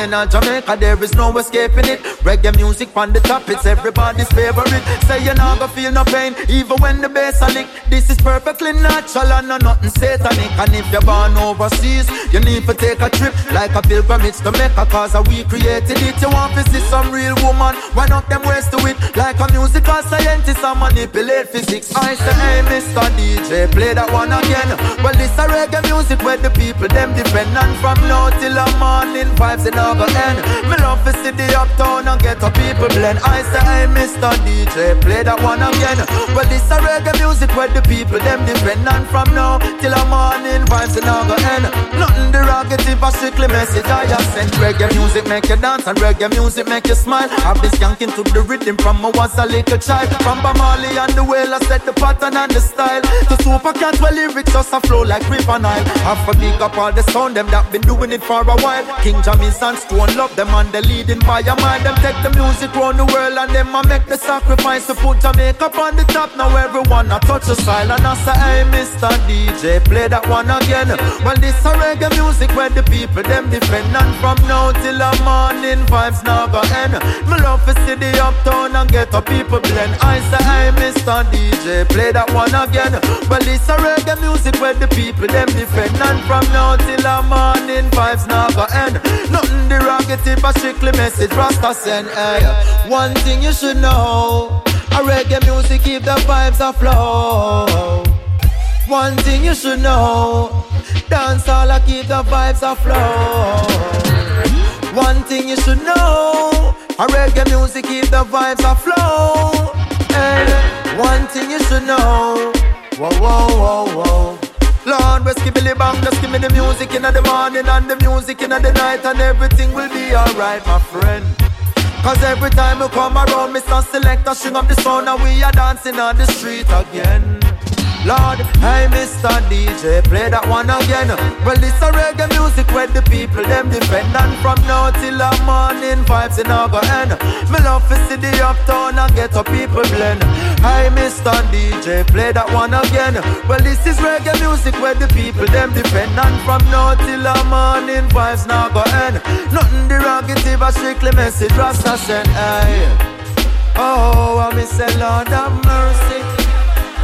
in Jamaica, there is no escaping it. Reggae music on the top, it's everybody's favorite. Say you're not gonna feel no pain, even when the bass a lick. This is perfectly natural and no nothing satanic. And if you're born overseas, you need to take a trip like a pilgrimage to Mecca, cause we created it. You want to see some real woman, why not them ways to it? Like a musical scientist, I manipulate physics. I say, hey, Mr. DJ, play that one again. Well, this a reggae music where the people them depend on from now till the morning vibes in our end. Me love to see the uptown and get a people blend. I say, hey, Mr. DJ, play that one again. Well, this a reggae music where the people them depend on from now till the morning vibes in our end. Nothing derogative, a strictly message I just sent. Reggae music make you dance and reggae music make you smile. Have this skanking to the rhythm from I was a little child. From Bamali and the whale, I set the pattern and the style. To Super Cat, well, lyrics just a flow like river Nile. Have a big up all the sound, them that been doing it for a while. King Jammy's and Stone Love them and they leading by a mind. Them take the music round the world and them a make the sacrifice to put Jamaica on the top. Now everyone a touch the style and I say, hey, Mr. DJ, play that one again. Well, this a reggae music where the people them defend and from now till the morning vibes now go end. Me love to see the uptown and get a people blend. I say, hey, Mr. DJ, play that one again. Well, this a reggae music where the people them defend and from now till the morning. Vibes now go end. Nothing derogative, but strictly message Rasta send. Hey. One thing you should know. A reggae music keep the vibes afloat. One thing you should know. Dance all I keep the vibes afloat. One thing you should know. A reggae music keep the vibes afloat. Hey. Eh, one thing you should know. Whoa, whoa, whoa, whoa. Lord, me the bang, just give me the music in the morning and the music in the night, and everything will be alright, my friend. Cause every time we come around, Mr. Selector, string up the sound, and we are dancing on the street again. Lord, hey Mr. DJ, play that one again. Well, this a reggae music where the people them defend, and from now till the morning vibes in our end. Me love to see the uptown and get a people blend. Hey Mr. DJ, play that one again. Well, this is reggae music where the people them defend, and from now till the morning vibes now go end. Nothing derogative, a strictly message Rasta send. Hey. Oh, I miss a Lord of mercy.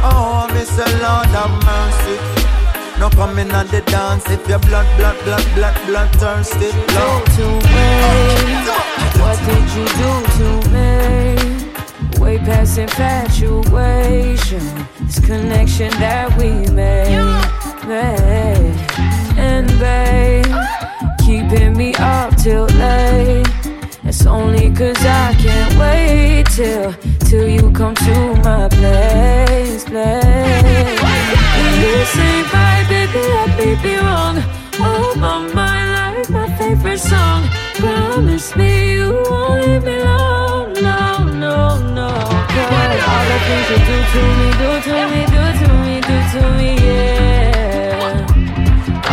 Oh, Miss Lord of mercy. No coming on the dance if your blood, blood, blood, blood, blood thirsty. Lord. To me, what did you do to me? Way past infatuation, this connection that we made, made. and babe, keeping me up till late. It's only cause I can't wait till till you come to my place, place. This ain't right, baby, let me be wrong. Oh, my mind like my favorite song. Promise me you won't leave me alone, no, no, no. Cause all the things you do to me, do to me, do to me, do to me, yeah.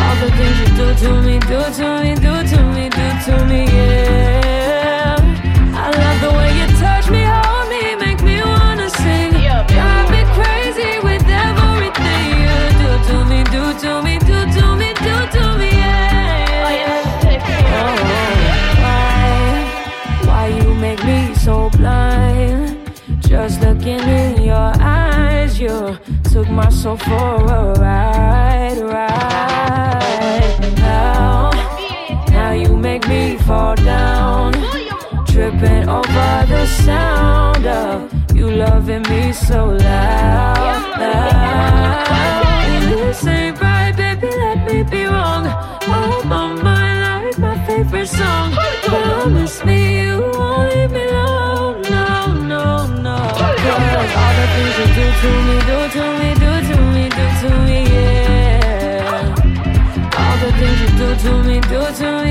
All the things you do to me, do to me, do to me, do to me, yeah. My soul for a ride, ride. Now, now you make me fall down tripping over the sound of you loving me so loud. loud. This ain't right, baby, let me be to me, do to me,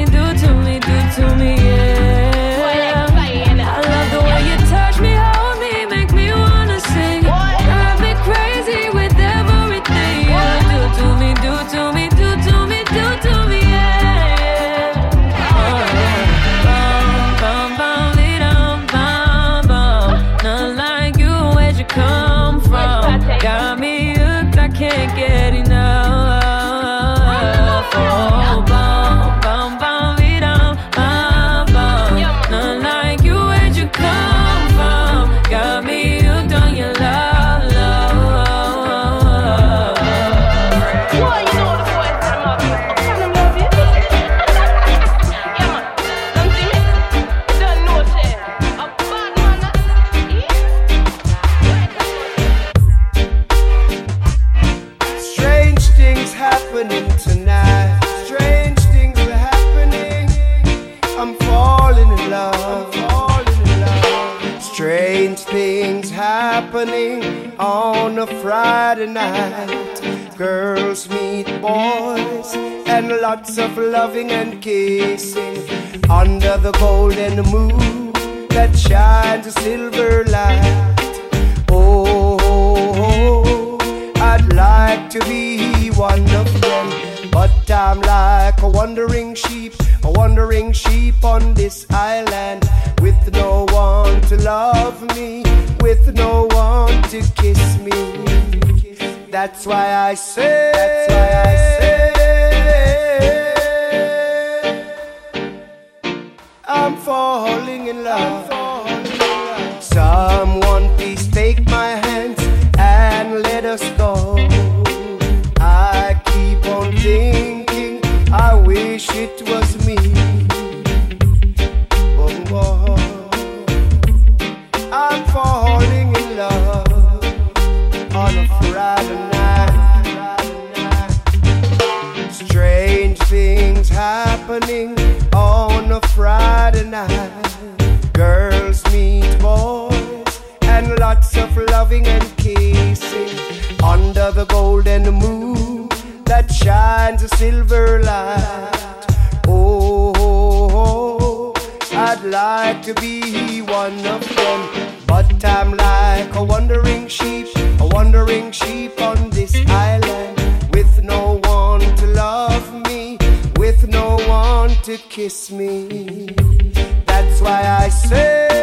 happening on a Friday night. Girls meet boys and lots of loving and kissing under the golden moon that shines a silver light. Oh, I'd like to be one of them, but I'm like a wandering sheep, a wandering sheep on this island, with no one to love me, with no one to kiss me. That's why I say, that's why I say, I'm falling in love. Someone please take my hands and let us go. I keep on thinking, I wish it was me. I'm falling in love on a Friday night. Strange things happening on a Friday night. Girls meet boys and lots of loving and kissing under the golden moon that shines a silver light. Oh, I'd like to be one of them wandering sheep, a wandering sheep on this island, with no one to love me, with no one to kiss me. That's why I say.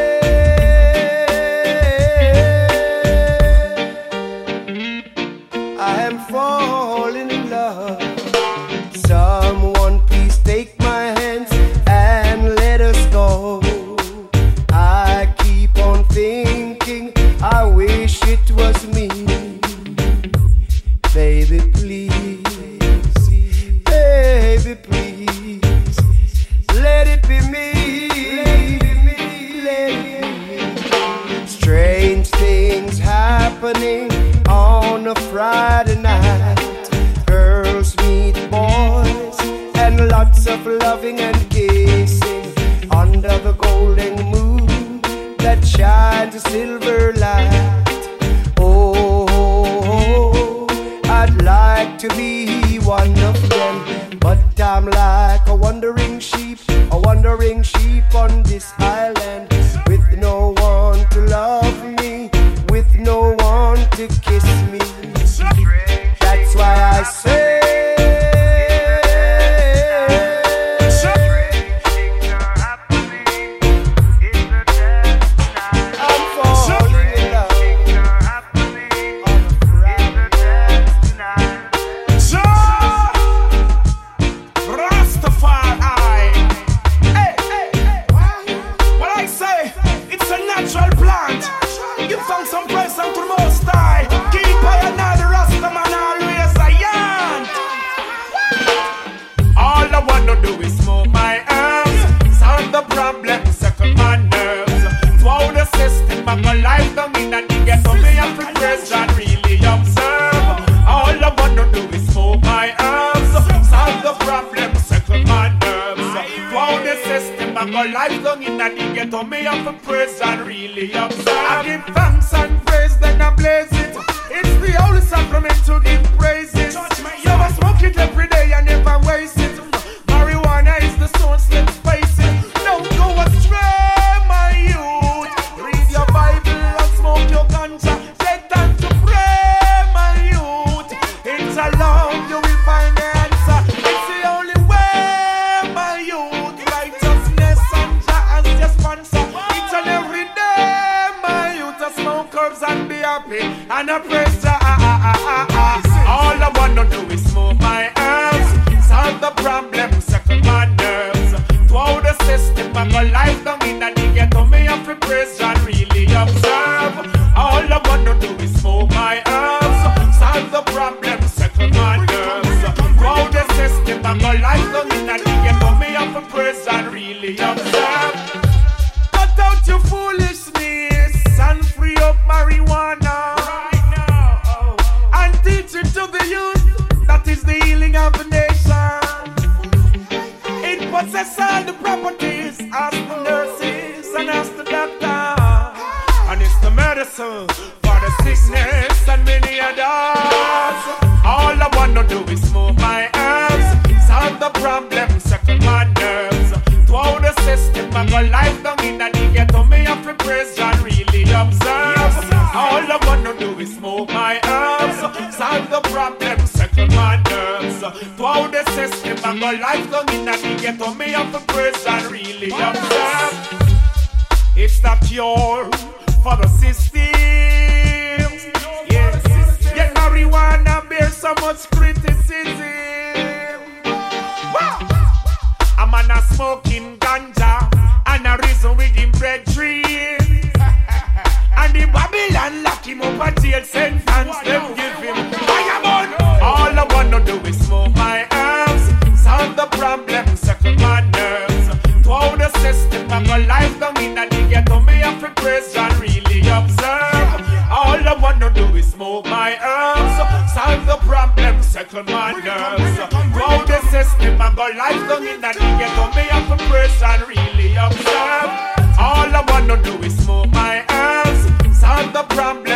Got life down in the ghetto. Me have praise and really observe. All I wanna do is smoke my herbs, solve the problem,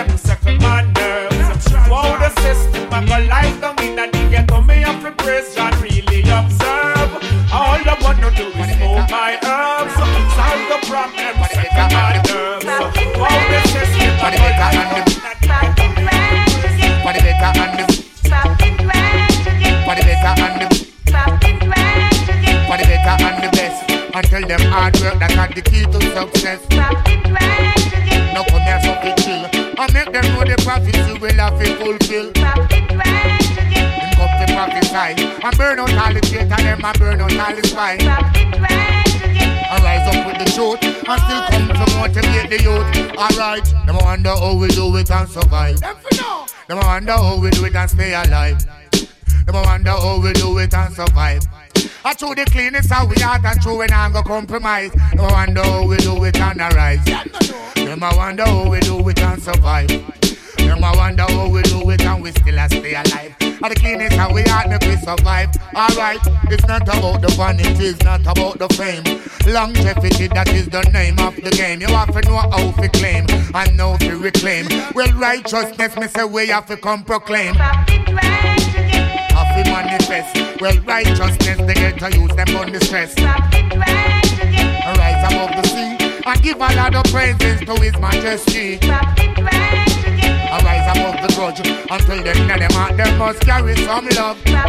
hard work that are the key to success. No come here so to chill. And make them know the prophecy will have to fulfill. Them come to prophesy. And burn out all the traitor them I burn out all the spy. And rise up with the truth and still come to motivate the youth. Alright, them wonder how we do it and survive. Them a wonder how we do it and stay alive. Them wonder how we do it and survive. I the cleanest how we out and true we not go compromise. A wonder how we do it and arise. Them a wonder how we do it and survive. Them a wonder how we do it and we still a stay alive. And the cleanest how we out make we survive. Alright, it's not about the vanity, it's not about the fame. Longevity, that is the name of the game. You have to know how to claim and know to reclaim. Well, righteousness, me say we have to come proclaim. Have to manifest. Well, righteousness, they get to use them on the stress. And rise above the sea and give a lot of praises to His Majesty. And rise above the grudge until them know them out, them must carry some love. Then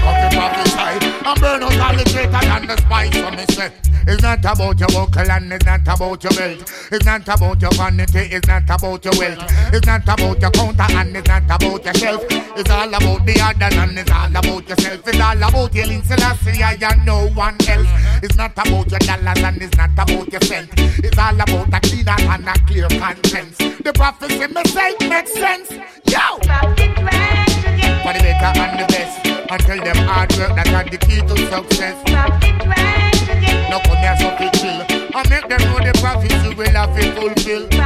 come to prophesy and burn out all the traitor and the for me say. It's not about your vocal and it's not about your belt. It's not about your vanity, it's not about your wealth. It's not about your counter and it's not about your shelf. It's all about the other and it's all about yourself. It's all about your Lin Selassie and no one else. It's not about your dollars and it's not about your cent. It's all about a clean heart and a clear conscience. The prophecy me say makes sense. Yo! For the better and the best. Until them hard work that are the key to success. No come here so to chill. And make them know the prophecy will have to fulfill. Them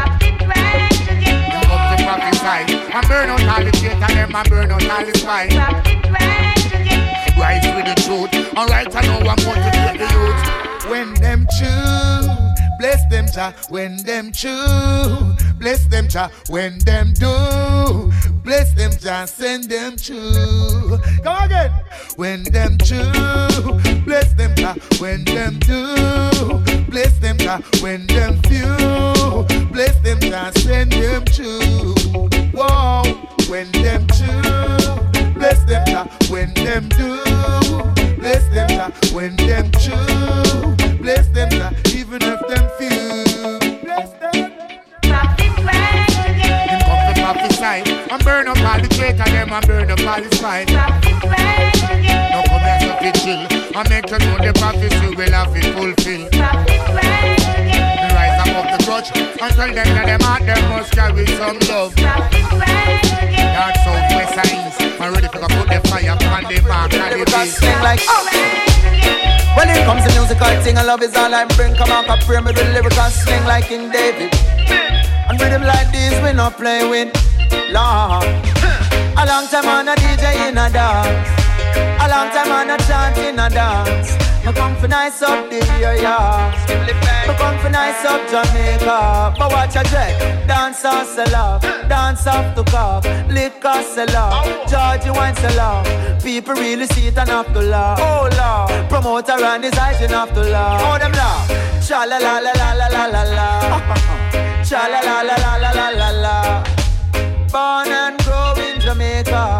up to prophesy. And burn out all the traitor them and burn out all the spy. Rise with the truth. Alright, I know I'm motivate the youth. When them choose. Bless them, Jah, when them chew. Bless them, Jah, when them do. Bless them, Jah, send them chew. Come again. When them chew. Bless them, Jah, when them do. Bless them, Jah, when them few. Bless them, Jah, send them chew. Whoa, when them chew. Bless them, Jah, when them do. Bless them, Jah, when them chew. Bless them, Jah, even if them few. Bless them. Him come to and burn up all the traitor them and burn up all the spite. No come here so fi chill and make you know the prophecy will have it fulfill. The rise above the grudge and tell them that them heart them must carry some love. North, south, west and east. I'm ready to put the fire on the mark and the. Sing like When it comes to musical thing, I love is all I bring. Come on, pray me with lyrical sling like King David. And rhythm like this, we not play with. Lord. A long time on a DJ in a dance. A long time on a chant in a dance. Me come for nice up the area. Me come for nice up Jamaica. But watch a dread. Dance off sell off. Dance off to cough. Liquor sell off. Georgie wine sell off. People really see it and have to laugh. Oh Lord. Promoter and his and have to laugh. Oh them laugh. Cha la la la la la la la la. Cha la la la la la la la la. Born and grow in Jamaica.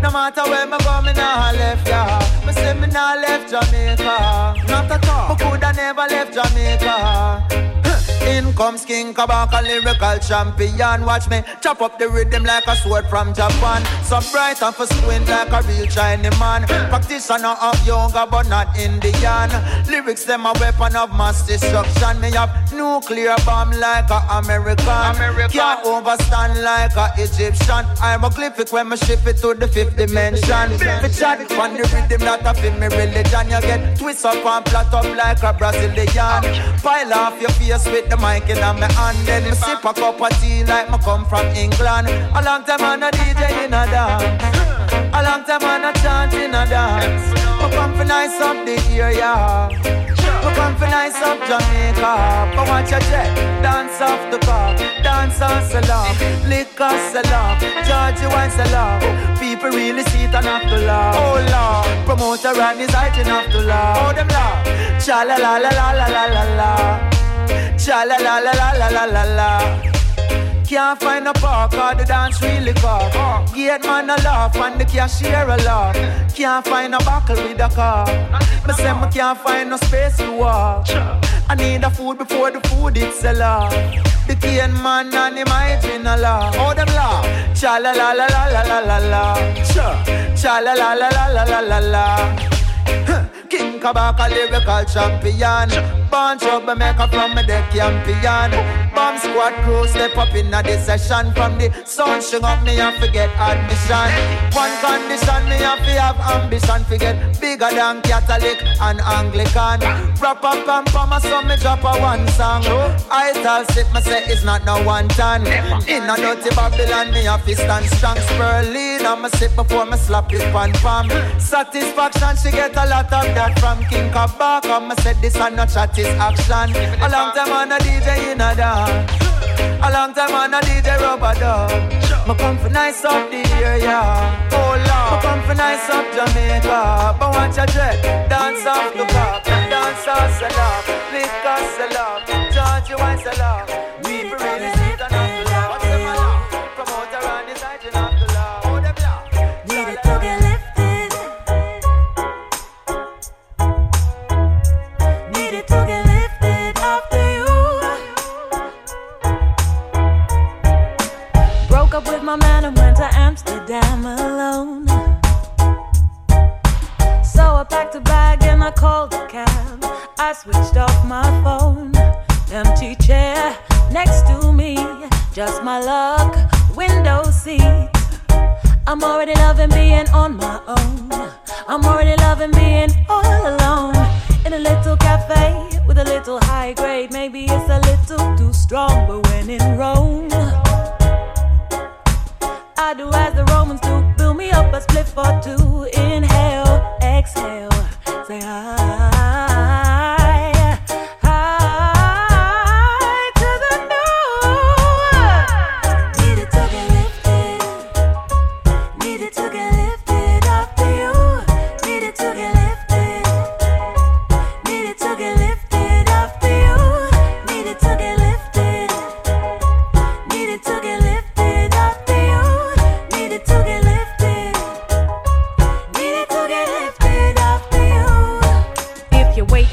No matter where me go, me nah left ya. Me say me nah left Jamaica. Not at all. Me coulda never left Jamaica. In comes King Kabaka, lyrical champion. Watch me chop up the rhythm like a sword from Japan. So bright and for squint like a real Chinese man. Practitioner of yoga, but not Indian. Lyrics them a weapon of mass destruction. Me have nuclear bomb like a American. American. Can't overstand like a Egyptian. I'm a glyphic when me ship it to the fifth dimension. Me chat on the rhythm that a feel me religion. You get twist up and flat up like a Brazilian. Pile off your face with the mic in my hand, then me sip a cup of tea like me come from England. A long time I no DJ in a dance, a long time I no chant in a dance. I come for nice up the area. We come for nice up Jamaica. But watch your jet, dance off the car, dance on salon, liquor salon, Georgie wine salon. People really see it enough to laugh. Oh Lord, promoter and his height enough to laugh. Oh them laugh, cha la la la la la la la la cha la la la la la la la la. Can't find a park or the dance really cock. Gate man a laugh and the cashier a laugh. Can't find a buckle with a car. Me say me can't find no space to walk. I need a food before the food it's sell off. The cane man and him hygiene a laugh. Oh them laugh. Cha la la la la la la la la. Cha la la la la la la la la. King Kabaka lyrical champion. Born trouble maker from me the champion. Bomb squad crew step up in a session. From the sun string up me and forget admission. One condition me have to have ambition. Forget bigger than Catholic and Anglican. Wrap up and pama so me drop a one song. I tell sit me say it's not no one ton. In a dirty Babylon me have to stand strong. Spurling and me sit before me slap it pan palm. Satisfaction she get a lot of that from King Kabaka. Me said this and not chat is action. A long time on a DJ in a dance. A long time on a DJ rubber dub. Me come for nice up the area. Oh Lord. Me come for nice up Jamaica. But watch a dread. Dance off the pop. Dance off salop. Liquor salop. Georgie wine salop. People really see it and not to laugh. What's them a laugh? Promoter and the side you Amsterdam alone. So I packed a bag and I called a cab. I switched off my phone. Empty chair next to me. Just my luck. Window seat. I'm already loving being on my own. I'm already loving being all alone. In a little cafe with a little high grade. Maybe it's a little too strong, but when in Rome, I do as the Romans do. Fill me up a spliff or two. Inhale, exhale. Say. Hi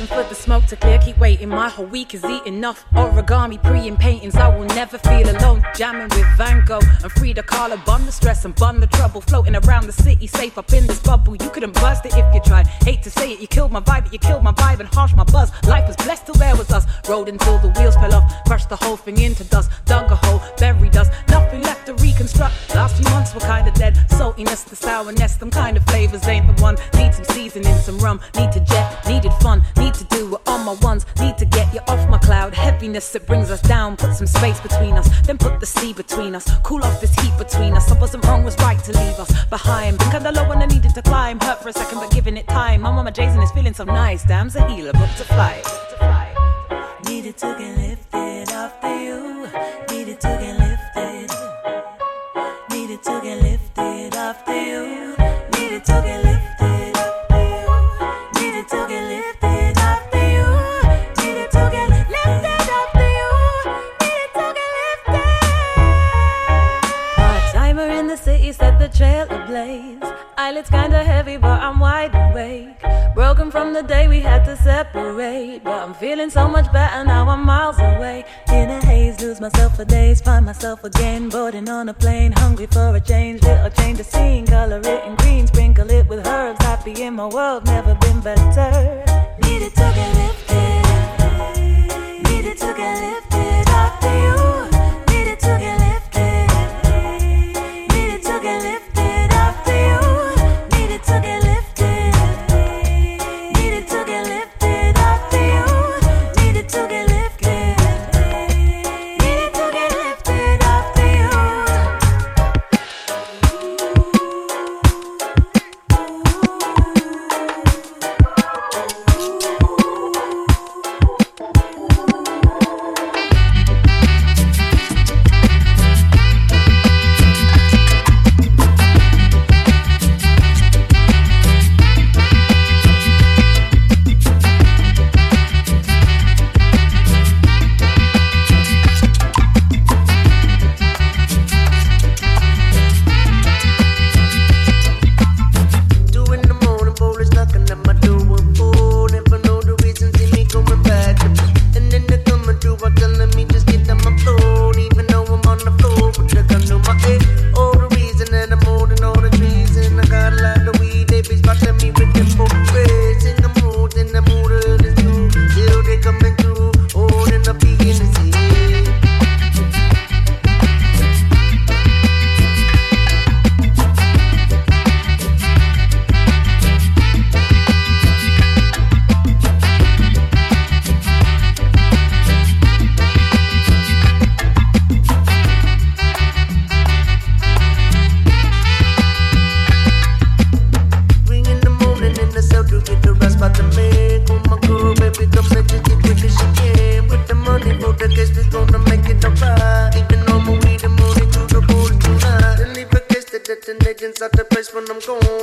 for the smoke to clear, keep waiting. My whole week is eating off origami, pre and paintings. I will never feel alone. Jamming with Van Gogh and Frida Kahlo. Bun the stress and bun the trouble. Floating around the city, safe up in this bubble. You couldn't bust it if you tried. Hate to say it, you killed my vibe, but you killed my vibe and harsh my buzz. Life was blessed till there was us. Rode until the wheels fell off. Crushed the whole thing into dust. Dug a hole, buried us. Nothing left to reconstruct. Last few months were kinda dead. Saltiness, the sourness, them kind of flavors ain't the one. Need some seasoning, some rum. Need to jet, needed fun. Need to do it on my ones. Need to get you off my cloud. Heaviness, that brings us down. Put some space between us. Then put the sea between us. Cool off this heat between us. I wasn't wrong, was right to leave us behind. Been kinda low when I needed to climb. Hurt for a second, but giving it time. My mama Jason is feeling so nice. Damn's a healer, booked to fly. Need it to get lifted after you. Needed to get lifted. Needed to get lifted after you. from the day we had to separate. But I'm feeling so much better now, I'm miles away. In a haze, lose myself for days, find myself again. Boarding on a plane, hungry for a change. Little change of scene, color it in green, sprinkle it with herbs. Happy in my world, never been better. Needed to get lifted, needed to get lifted. I'm going.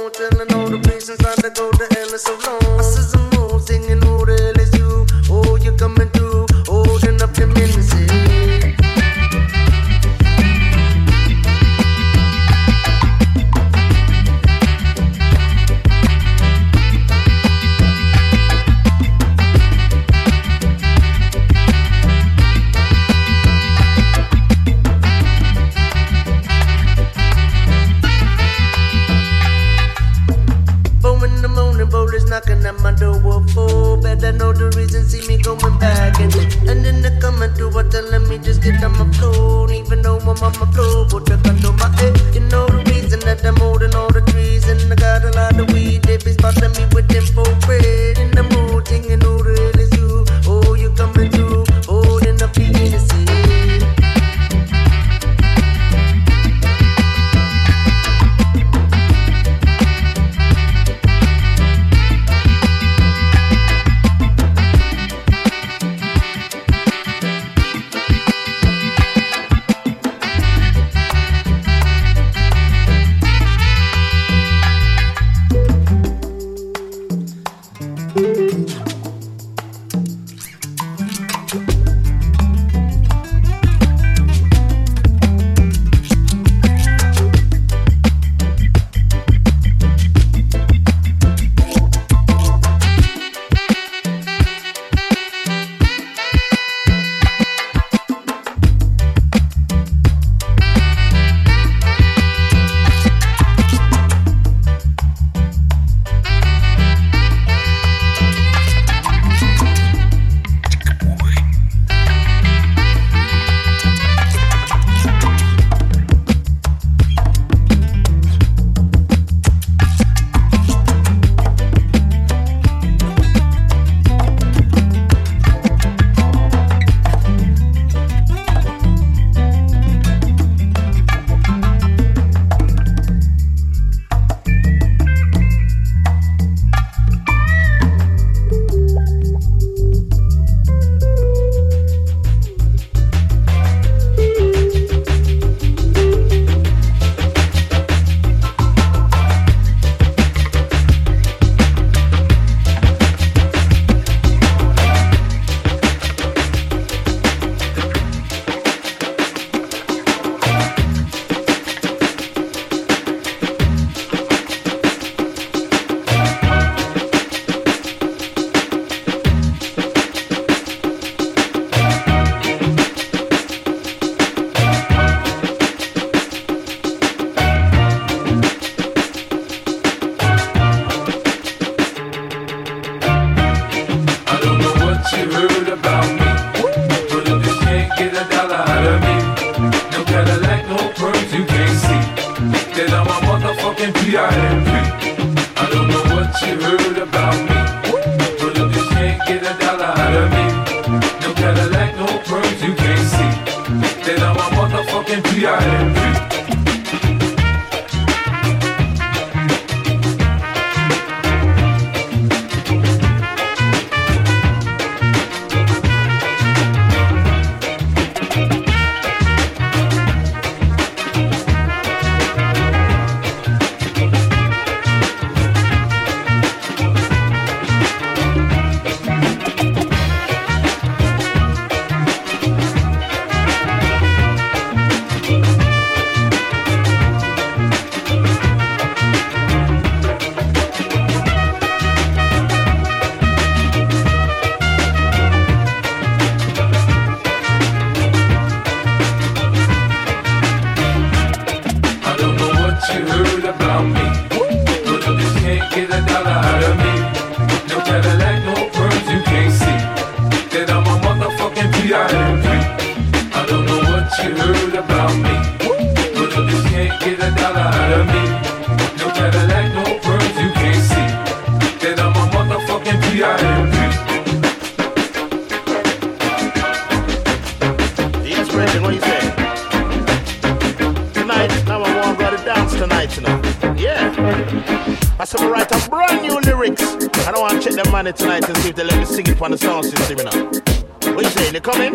Said I write a brand new lyrics. I don't want to check the money tonight and see if they let me sing it on the sound system, you know. What you saying? They coming?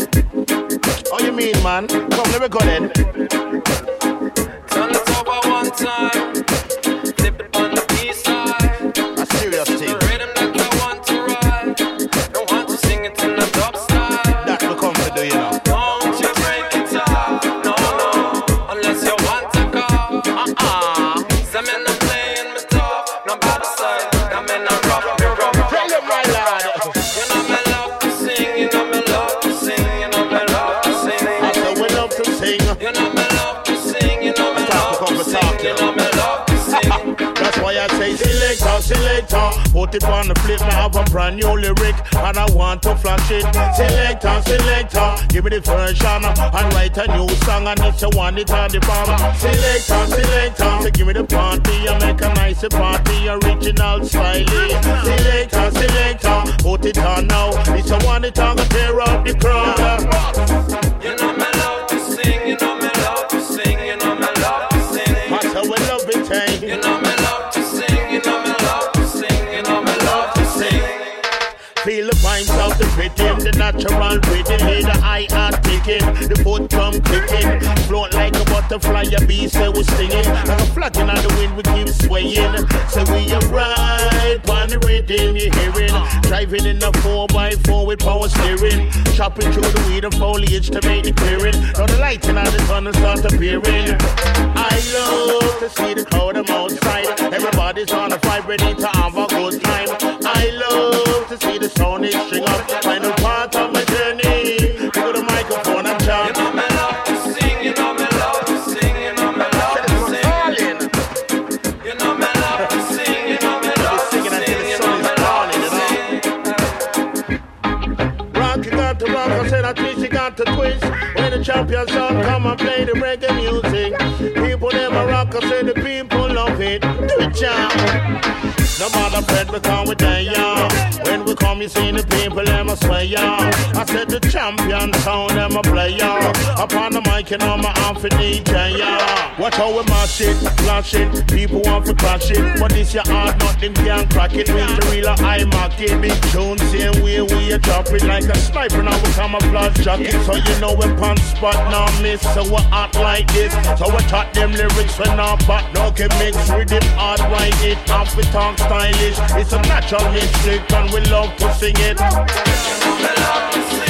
Oh, you mean, man? Come, let me go then. Turn it over one time. Put it on the flip, I have a brand new lyric and I want to flash it. Selector, selector, give me the version and write a new song and if you want it on the bomb. Selector, selector, so give me the party and make a nice party, original style. Selector, selector, put it on now. If you want it on, go tear up the crowd. You know me love to sing. Natural hear the eye are ticking, the foot drum clicking, float like a butterfly, a bee say we singing, like a flapping on the wind, we keep swaying. So we are right on the rhythm, you hearing, driving in a 4x4 with power steering, chopping through the weed and foliage to make the clearing. Now the lighting on the tunnel start appearing. I love to see the crowd them outside, everybody's on a fight, ready to have a good time. I love to see the sound is string up, final part No matter Fred, because we there, yeah. When we come, you see the people, them a sway, yeah. I said the champion sound, them a play. Upon you know my outfit DJ, yeah. Watch how we mash it, flash it. People want to crash it. But this your hard, nothing can crack it. Reach the real, I mark it. Big tune, same way we drop it like a sniper. Now we camouflage jacket. So you know we pan spot, now miss. So we act like this. So we taught them lyrics when our back, no can mix with it. Hard write it, off we talk stylish. It's a natural mystic and we love to sing it. Me love to sing, you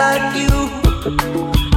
like you.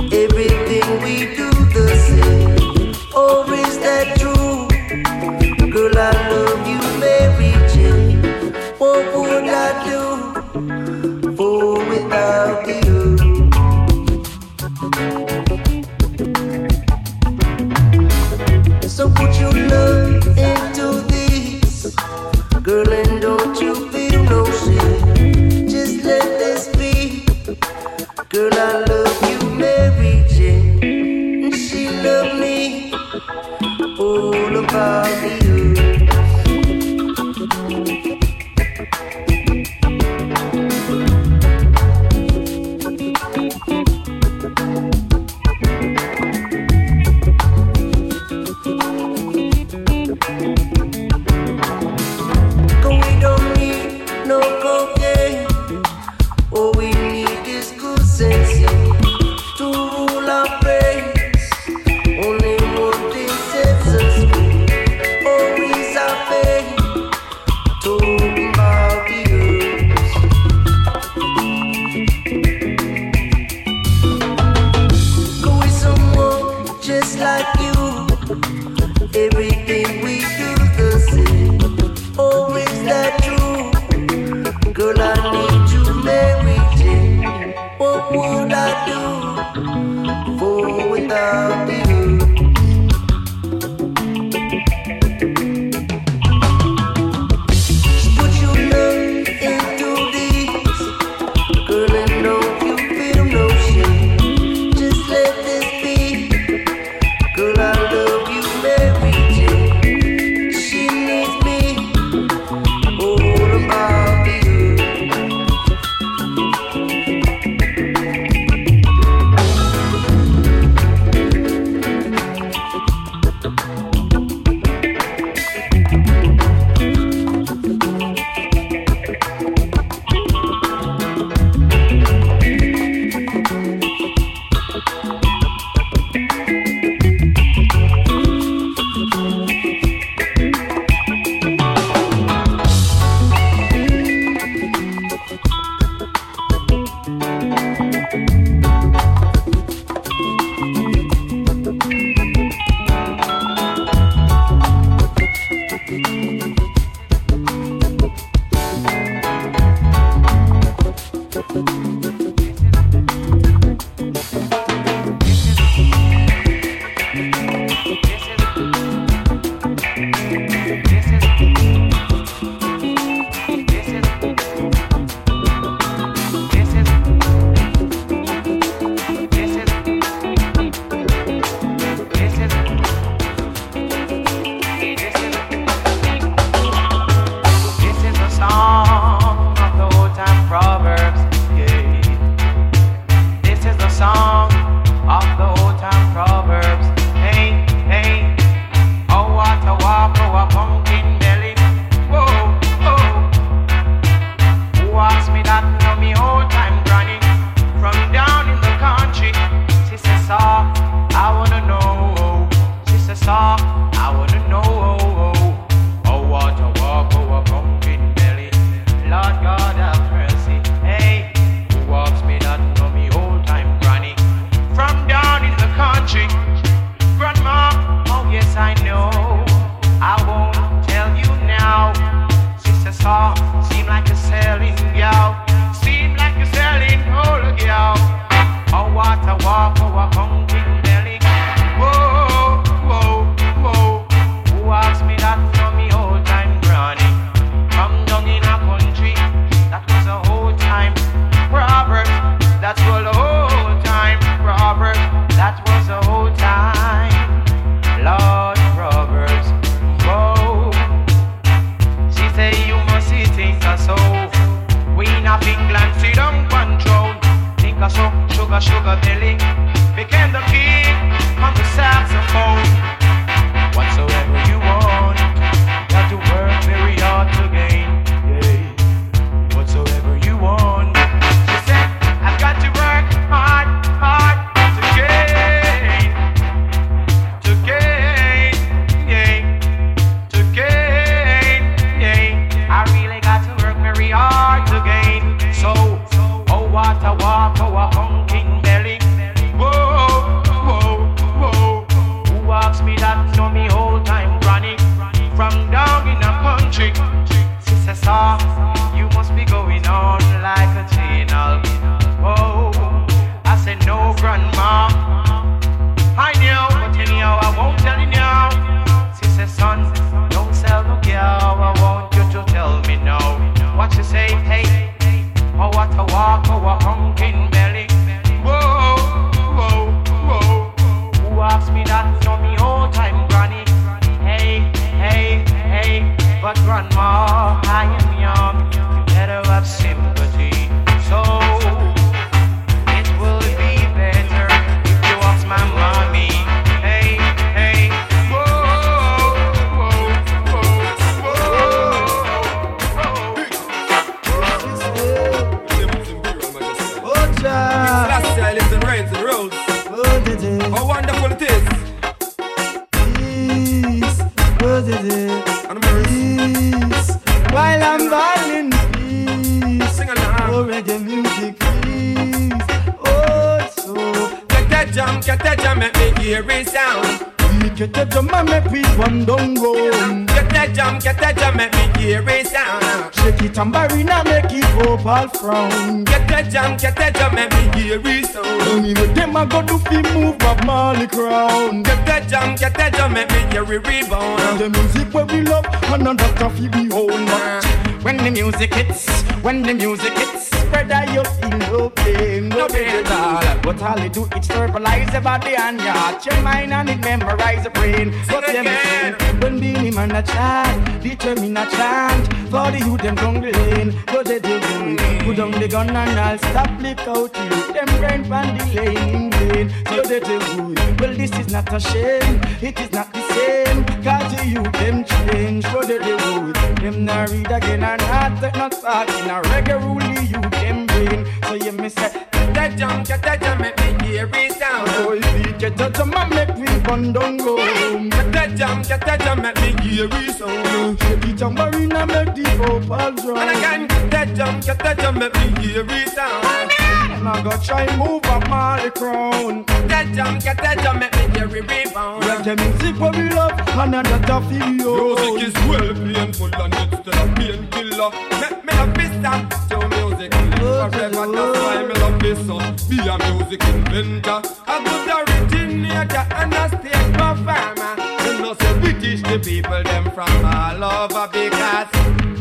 Down. Get that jam, get that jam, make me hear it sound. Shake it tambourine and make it go all frown. Get that jam, get that jam, make me hear it sound. Only with them I go do fi move up Marley crown. Get that jam, get that jam, make me hear it rebound. The music where we love, and another coffee we own. When the music hits, when the music hits, Brother, you feel no pain, no pain at all. But all you do is verbalize the body and your heart, your mind and it memorize the brain. So them When Beenie Man a chant, determine a chant For the youth them down the lane, go they do it Put down the gun and I'll stop lick out you Them brain pan the lane in vain, so they do it Well this is not a shame, it is not the same Cause the youth them change, go they do it Them not read again and not take no thought. In a reggae rule the youth them brain So you me say, get that jam, get that jam, make me hear it sound. Oh if we get jam and make we run down road Get that jam, get that jam, make me hear it sound. The tambourine and make the opal drum. And again, get that jam, get that jam, make me hear it sound. And I go try move up Marley crown. Get that jam, get that jam, make me hear it rebound. Reggae music what we love, and another video. Music is well painful and it's still a painkiller. Make me love this song to music. Oh, forever, that's why me love this song. Be a music inventor, a good originator and a stage performer. You know, so we teach the people them from all over because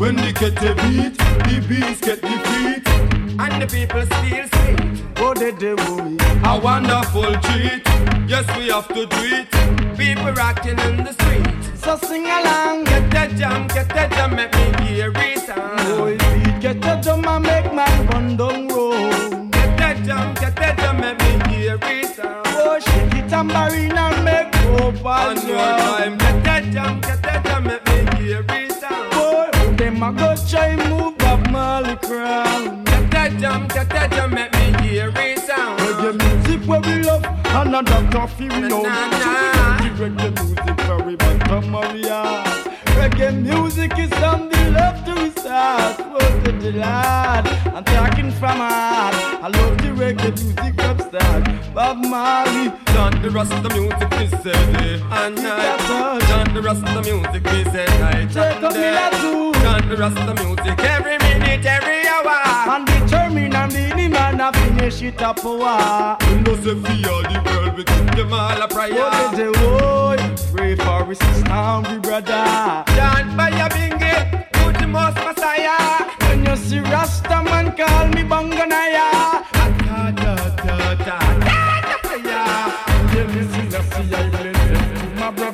when they get the beat, the beats get the beat, and the people feel sweet. Oh, they do. A wonderful treat. Yes, we have to do it. People rocking in the street. So sing along. Get that jam, get that jam, make me hear it sound. Oh, get the drum and make man run down road. Get that jam, get that jam, make me hear it. Oh, shake it tambourine and make opal One more time, get that jam, get that jam, make me hear it. Boy, them a go try move up Marley crown. That jam, get that jam, make me hear it sound. Reggae music where we love, another coffee we own. Reggae music very much from Maria. Reggae music is the delight? I'm talking from heart. I love the reggae music from start. Bob Marley. Done the rest of the music is said day and night. Done the rest of the music is said night me and too. Done the rest of the music every minute, every hour. And determine be the man a finish it up a war. You know, say fear the world, we give them all a prayer. What did they boy? Pray for sister and brother. Chant by a bingy, to the most messiah mercy, Rastaman call me Banganaya. Da da da da da. Yeah, da da yeah, yeah, yeah, yeah, yeah, yeah, yeah, yeah,